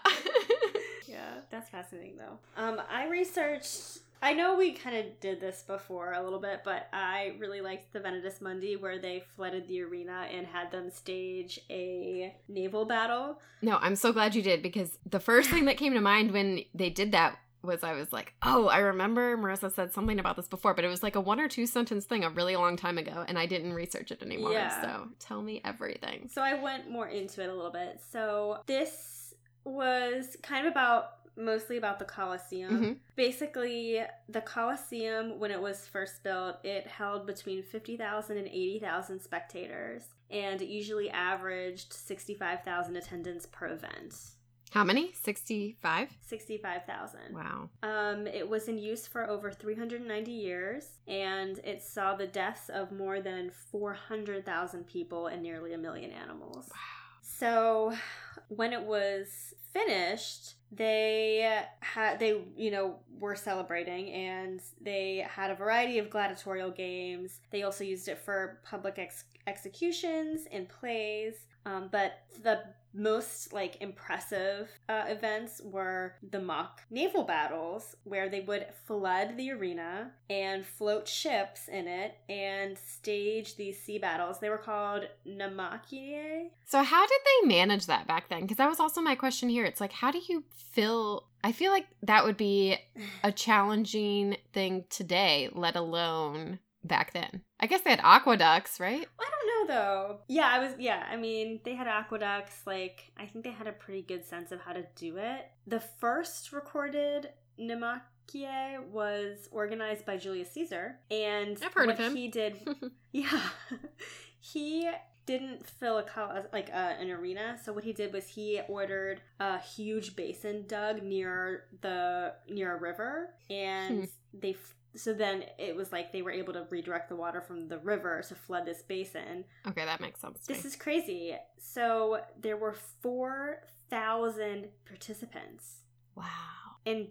yeah, that's fascinating though. Um I researched I know we kind of did this before a little bit, but I really liked the Venatus Mundi where they flooded the arena and had them stage a naval battle. No, I'm so glad you did because the first thing that came to mind when they did that was I was like, oh, I remember Marissa said something about this before, but it was like a one or two sentence thing a really long time ago, and I didn't research it anymore. Yeah. So tell me everything. So I went more into it a little bit. So this was kind of about mostly about the Colosseum. Mm-hmm. Basically, the Colosseum, when it was first built, it held between 50,000 and 80,000 spectators, and it usually averaged 65,000 attendants per event. How many? 65? 65,000. Wow. Um, it was in use for over 390 years, and it saw the deaths of more than 400,000 people and nearly a million animals. Wow. So, when it was finished, they had they you know were celebrating and they had a variety of gladiatorial games. They also used it for public ex- executions and plays. Um, but the most like impressive uh, events were the mock naval battles where they would flood the arena and float ships in it and stage these sea battles. They were called naumachiae so how did they manage that back then? Because that was also my question here. It's like how do you fill i feel like that would be a challenging thing today let alone back then. I guess they had aqueducts right? I though. Yeah, I was. Yeah, I mean, they had aqueducts. Like, I think they had a pretty good sense of how to do it. The first recorded Naumachiae was organized by Julius Caesar, and I've heard what of him. He did. yeah, he didn't fill a like uh, an arena. So what he did was he ordered a huge basin dug near the near a river, and hmm. they so then it was like they were able to redirect the water from the river to flood this basin. Okay, that makes sense. This is crazy. So there were 4,000 participants. Wow. And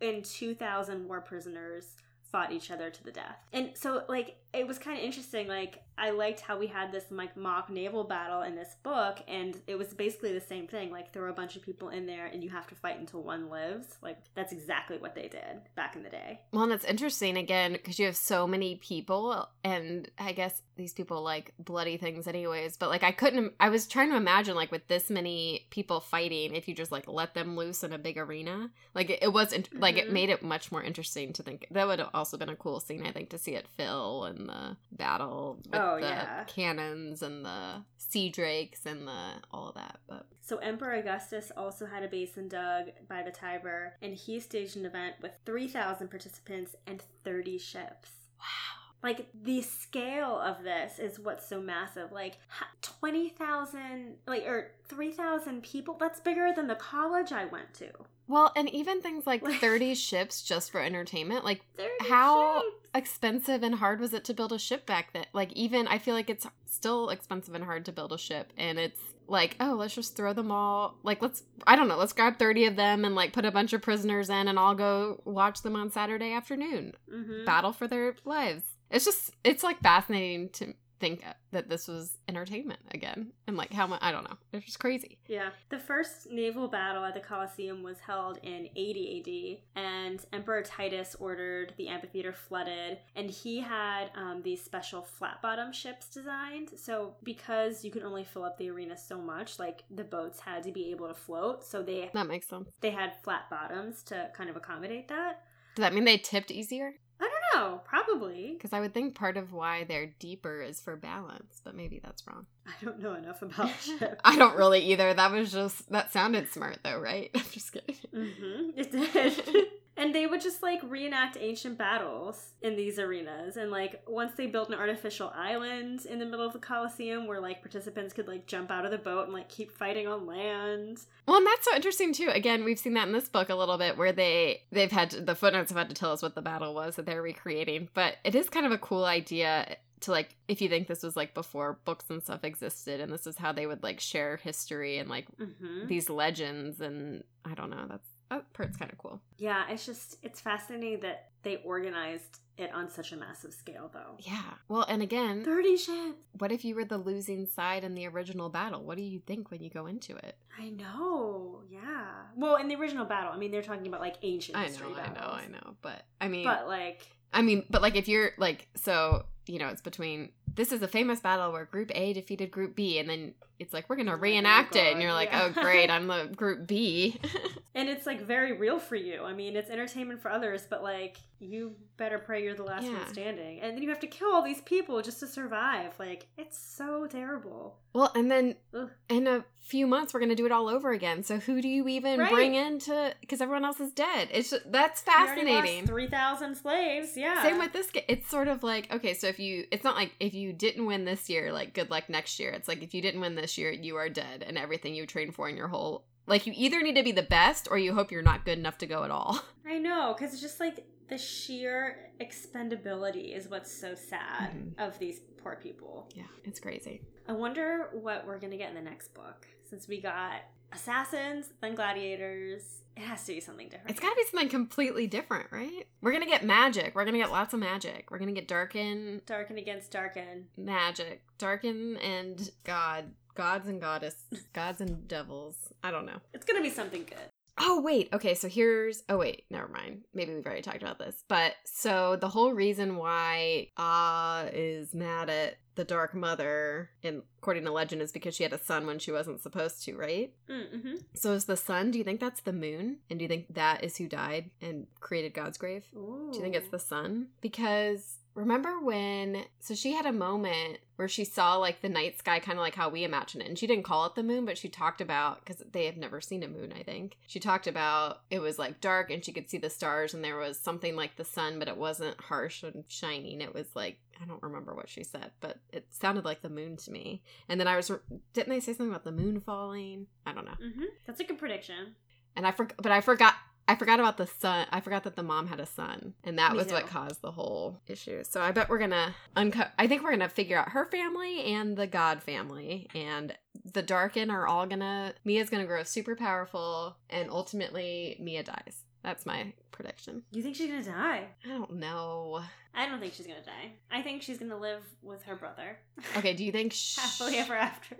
in 2,000 war prisoners fought each other to the death. And so like it was kind of interesting like I liked how we had this like mock naval battle in this book and it was basically the same thing like throw a bunch of people in there and you have to fight until one lives. Like that's exactly what they did back in the day. Well, and it's interesting again because you have so many people and I guess these people like bloody things anyways, but like I couldn't I was trying to imagine like with this many people fighting if you just like let them loose in a big arena. Like it, it was mm-hmm. like it mm-hmm. made it much more interesting to think. That would have also been a cool scene I think to see it fill and the battle with oh, the yeah. cannons and the sea drakes and the all of that. But so Emperor Augustus also had a basin dug by the Tiber, and he staged an event with three thousand participants and thirty ships. Wow. Like the scale of this is what's so massive. Like 20,000 like or 3,000 people. That's bigger than the college I went to. Well, and even things like 30 ships just for entertainment. Like how ships. expensive and hard was it to build a ship back then? Like even I feel like it's still expensive and hard to build a ship and it's like, oh, let's just throw them all like let's I don't know, let's grab 30 of them and like put a bunch of prisoners in and I'll go watch them on Saturday afternoon. Mm-hmm. Battle for their lives. It's just it's like fascinating to think that this was entertainment again. And like how much i don't know. It's just crazy. Yeah. The first naval battle at the colosseum was held in 80 ad and emperor titus ordered the amphitheater flooded and he had um, these special flat bottom ships designed. So because you could only fill up the arena so much like the boats had to be able to float so they that makes sense. they had flat bottoms to kind of accommodate that. Does that mean they tipped easier I don't know. Probably. Because I would think part of why they're deeper is for balance, but maybe that's wrong. I don't know enough about ships. I don't really either. That was just, that sounded smart though, right? I'm just kidding. Mm-hmm. It did. and they would just like reenact ancient battles in these arenas. And like once they built an artificial island in the middle of the coliseum where like participants could like jump out of the boat and like keep fighting on land. Well and that's so interesting too. Again we've seen that in this book a little bit where they they've had to, the footnotes have had to tell us what the battle was that they're recreating. But it is kind of a cool idea to like if you think this was like before books and stuff existed and this is how they would like share history and like mm-hmm. these legends and i don't know that's that part's kind of cool. Yeah, it's just it's fascinating that they organized it on such a massive scale though. Yeah. Well, and again, 30 ships. What if you were the losing side in the original battle? What do you think when you go into it? I know. Yeah. Well, in the original battle, I mean, they're talking about like ancient I know. I know, I know. But I mean But like I mean, but like if you're like so, you know, it's between this is a famous battle where group A defeated group B and then it's like we're gonna oh reenact oh it and you're like yeah. oh great i'm the group b. And it's like very real for you. I mean it's entertainment for others but like you better pray you're the last yeah. one standing. And then you have to kill all these people just to survive. Like it's so terrible. Well and then Ugh. in a few months we're gonna do it all over again. So who do you even right. bring in to because everyone else is dead. It's just, that's fascinating. 3000 slaves yeah. Same with this it's sort of like okay so if you it's not like if you didn't win this year like good luck next year it's like if you didn't win this year, you are dead, and everything you trained for in your whole like you either need to be the best or you hope you're not good enough to go at all. I know, because it's just like the sheer expendability is what's so sad mm-hmm. of these poor people. Yeah, it's crazy. I wonder what we're gonna get in the next book since we got assassins, then gladiators. It has to be something different. It's gotta be something completely different, right? We're gonna get magic. We're gonna get lots of magic. We're gonna get Darkin. Darkin against Darkin. Magic. Darkin and God. Gods and goddess. Gods and devils. I don't know. It's gonna be something good. Oh, wait. Okay, so here's. Oh, wait. Never mind. Maybe we've already talked about this. But so the whole reason why Ah is mad at the Dark Mother, in, according to legend, is because she had a son when she wasn't supposed to, right? Mm-hmm. So is the sun, do you think that's the moon? And do you think that is who died and created Godsgrave? Ooh. Do you think it's the sun? Because Remember when so she had a moment where she saw like the night sky kind of like how we imagine it. And she didn't call it the moon, but she talked about cuz they have never seen a moon, I think. She talked about it was like dark and she could see the stars and there was something like the sun, but it wasn't harsh and shining. It was like I don't remember what she said, but it sounded like the moon to me. And then I was didn't they say something about the moon falling? I don't know. hmm That's a good prediction. And I forgot, but I forgot I forgot about the son. I forgot that the mom had a son, and that Me was what caused the whole issue. So I bet we're gonna uncover. I think we're gonna figure out her family and the God family, and the Darkin are all gonna. Mia's gonna grow super powerful, and ultimately Mia dies. That's my prediction. You think she's gonna die? I don't know. I don't think she's gonna die. I think she's gonna live with her brother. Okay, do you think sh- Happily ever after.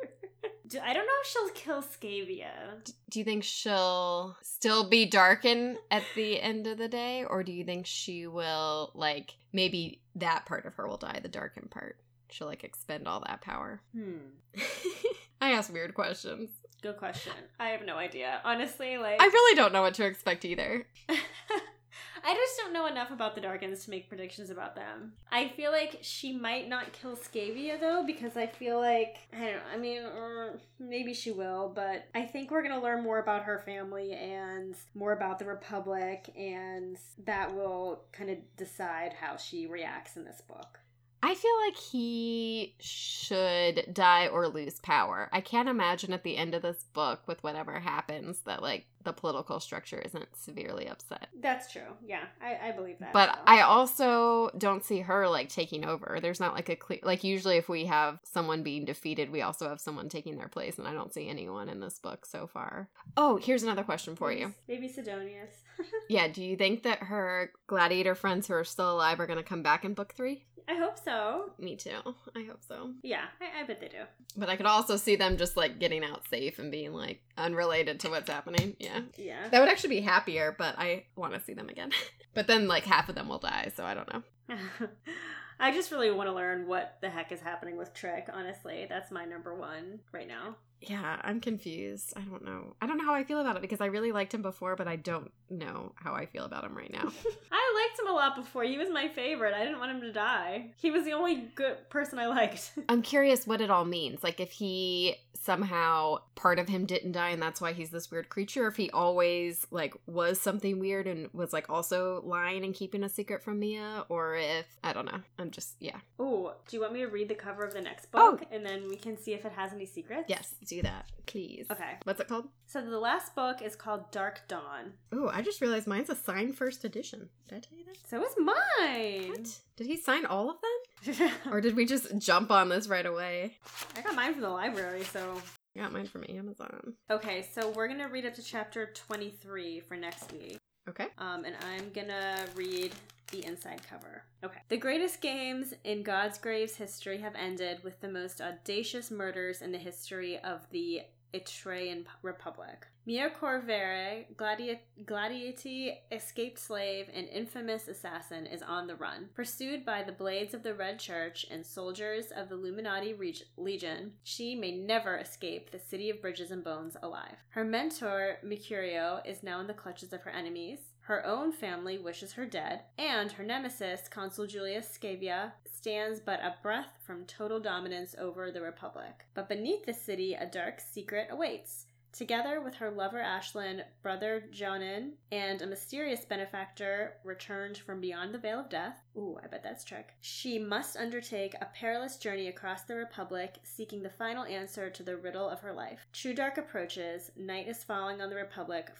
Do- I don't know if she'll kill Scaeva. Do you think she'll still be Darkin at the end of the day, or do you think she will like maybe that part of her will die, the Darkin part? She'll like expend all that power. Hmm. I ask weird questions. Good question. I have no idea. Honestly, like I really don't know what to expect either. I just don't know enough about the Darkins to make predictions about them. I feel like she might not kill Scaeva though, because I feel like I don't know. I mean, uh, maybe she will, but I think we're gonna learn more about her family and more about the Republic, and that will kind of decide how she reacts in this book. I feel like he should die or lose power. I can't imagine at the end of this book, with whatever happens, that like the political structure isn't severely upset. That's true. Yeah, I, I believe that. But so. I also don't see her like taking over. There's not like a clear like usually if we have someone being defeated, we also have someone taking their place, and I don't see anyone in this book so far. Oh, here's another question for you. Maybe Sidonius. Yeah, do you think that her gladiator friends who are still alive are gonna come back in book three? I hope so. Me too. I hope so. Yeah, I, I bet they do. But I could also see them just like getting out safe and being like unrelated to what's happening. Yeah. Yeah. That would actually be happier, but I want to see them again. but then like half of them will die, so I don't know. I just really want to learn what the heck is happening with Tric, honestly. That's my number one right now. Yeah, I'm confused. I don't know. I don't know how I feel about it because I really liked him before, but I don't know how I feel about him right now. I liked him a lot before. He was my favorite. I didn't want him to die. He was the only good person I liked. I'm curious what it all means. Like if he somehow part of him didn't die and that's why he's this weird creature, if he always like was something weird and was like also lying and keeping a secret from Mia, or if I don't know. I'm just yeah. Oh, do you want me to read the cover of the next Oh. book and then we can see if it has any secrets? Yes, do that, please. Okay. What's it called? So the last book is called Dark Dawn. Oh, I just realized mine's a signed first edition. Did I tell you that? So is mine. What? Did he sign all of them? Or did we just jump on this right away? I got mine from the library, so I got mine from Amazon. Okay, so we're gonna read up to chapter 23 for next week. Okay. Um, and I'm gonna read the inside cover. Okay. The greatest games in Godsgrave's history have ended with the most audacious murders in the history of the Itreyan Republic. Mia Corvere, gladi- gladiatii, escaped slave, and infamous assassin, is on the run. Pursued by the blades of the Red Church and soldiers of the Luminatii Reg- Legion, she may never escape the city of bridges and bones alive. Her mentor, Mercurio, is now in the clutches of her enemies. Her own family wishes her dead, and her nemesis, Consul Julius Scaeva, stands but a breath from total dominance over the Republic. But beneath the city, a dark secret awaits. Together with her lover Ashlinn, brother Jonnen, and a mysterious benefactor returned from beyond the veil of death. Ooh, I bet that's Tric. She must undertake a perilous journey across the Republic, seeking the final answer to the riddle of her life. True dark approaches. Night is falling on the Republic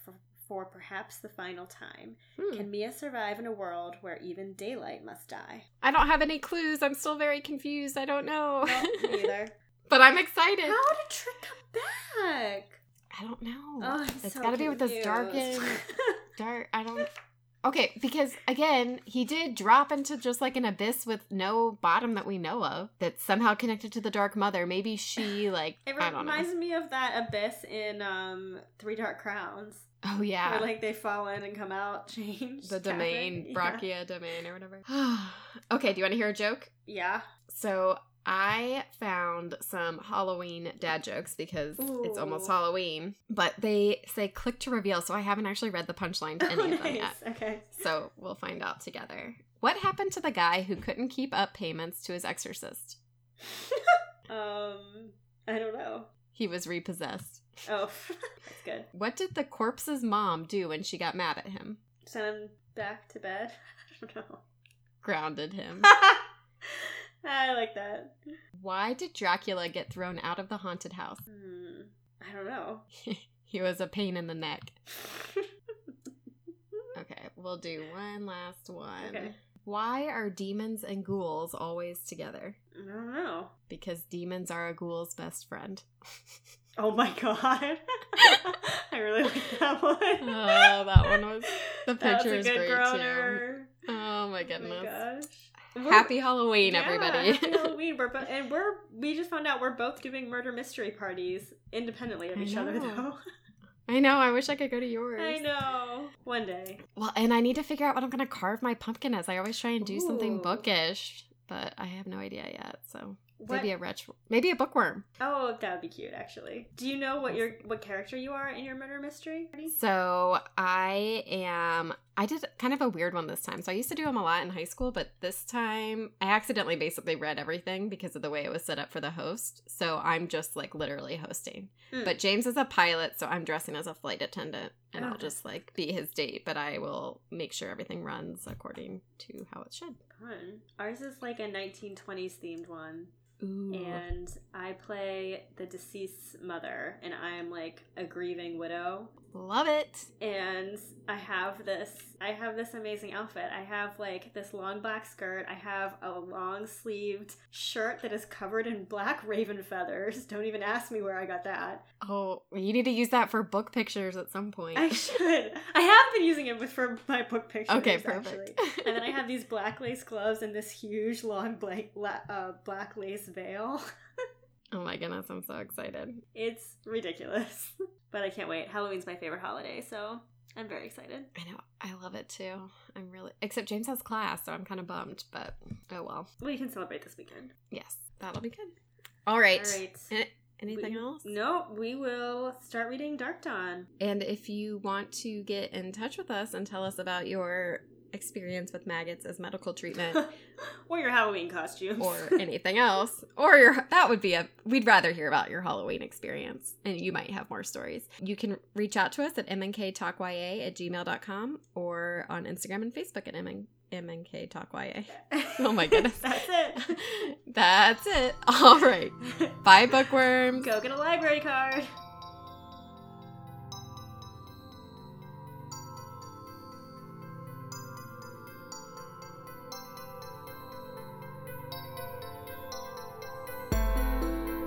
for, perhaps the final time. Hmm. Can Mia survive in a world where even daylight must die? I don't have any clues. I'm still very confused. I don't know. No, me either. but I'm excited. How did Tric come back? I don't know. Oh, it's so got to be with this darkened dark. I don't. Okay, because again, he did drop into just like an abyss with no bottom that we know of. That's somehow connected to the Dark Mother. Maybe she like It I don't know. reminds me of that abyss in um Three Dark Crowns. Oh yeah, Where like they fall in and come out change the domain, Yeah. Breccia domain or whatever. okay, do you want to hear a joke? Yeah. So I found some Halloween dad jokes because it's almost Halloween, but they say click to reveal, so I haven't actually read the punchline to any Oh, of them nice. yet. Okay. So we'll find out together. What happened to the guy who couldn't keep up payments to his exorcist? um I don't know. He was repossessed. Oh that's good. What did the corpse's mom do when she got mad at him? Send him back to bed. I don't know. Grounded him. I like that. Why did Dracula get thrown out of the haunted house? Hmm. I don't know. he was a pain in the neck. Okay, we'll do one last one. Okay. Why are demons and ghouls always together? I don't know. Because demons are a ghoul's best friend. Oh my god. I really like that one. Oh, that one was- the picture is great, too. groaner. Oh my Oh my goodness. gosh. We're- Happy Halloween, Yeah, everybody. happy Halloween. We're bo- and we're we just found out we're both doing murder mystery parties independently of I each other know. though. I know, I wish I could go to yours. I know. One day. Well, and I need to figure out what I'm going to carve my pumpkin as. I always try and do something bookish, but I have no idea yet. So What? maybe a retch, maybe a bookworm. Oh, that would be cute actually. Do you know what your what character you are in your murder mystery? So I am. I did kind of a weird one this time. So I used to do them a lot in high school, but this time I accidentally basically read everything because of the way it was set up for the host. So I'm just like literally hosting. Hmm. But James is a pilot, so I'm dressing as a flight attendant, and I'll just like be his date. But I will make sure everything runs according to how it should. Fun. Ours is like a 1920s themed one. Ooh. and I play the deceased mother, and I am like a grieving widow. Love it. And I have this, I have this amazing outfit. I have like this long black skirt. I have a long sleeved shirt that is covered in black raven feathers. Don't even ask me where I got that. Oh, you need to use that for book pictures at some point. I should. I have been using it for my book pictures. okay, actually. perfect. And then I have these black lace gloves and this huge long black, la- uh, black lace veil. oh my goodness, I'm so excited. It's ridiculous. But I can't wait. Halloween's my favorite holiday, so I'm very excited. I know. I love it too. I'm really except James has class, so I'm kind of bummed, but oh well. We can celebrate this weekend. Yes, that'll be good. All right. All right. Eh, Anything We- else? No, we will start reading Dark Dawn. And if you want to get in touch with us and tell us about your experience with maggots as medical treatment or your Halloween costume or anything else, or your that would be a we'd rather hear about your Halloween experience and you might have more stories. You can reach out to us at mnktalkya at gmail.com or on Instagram and Facebook at mn, mnktalkya. Oh my goodness. That's it. That's it. All right. Bye, bookworms. Go get a library card.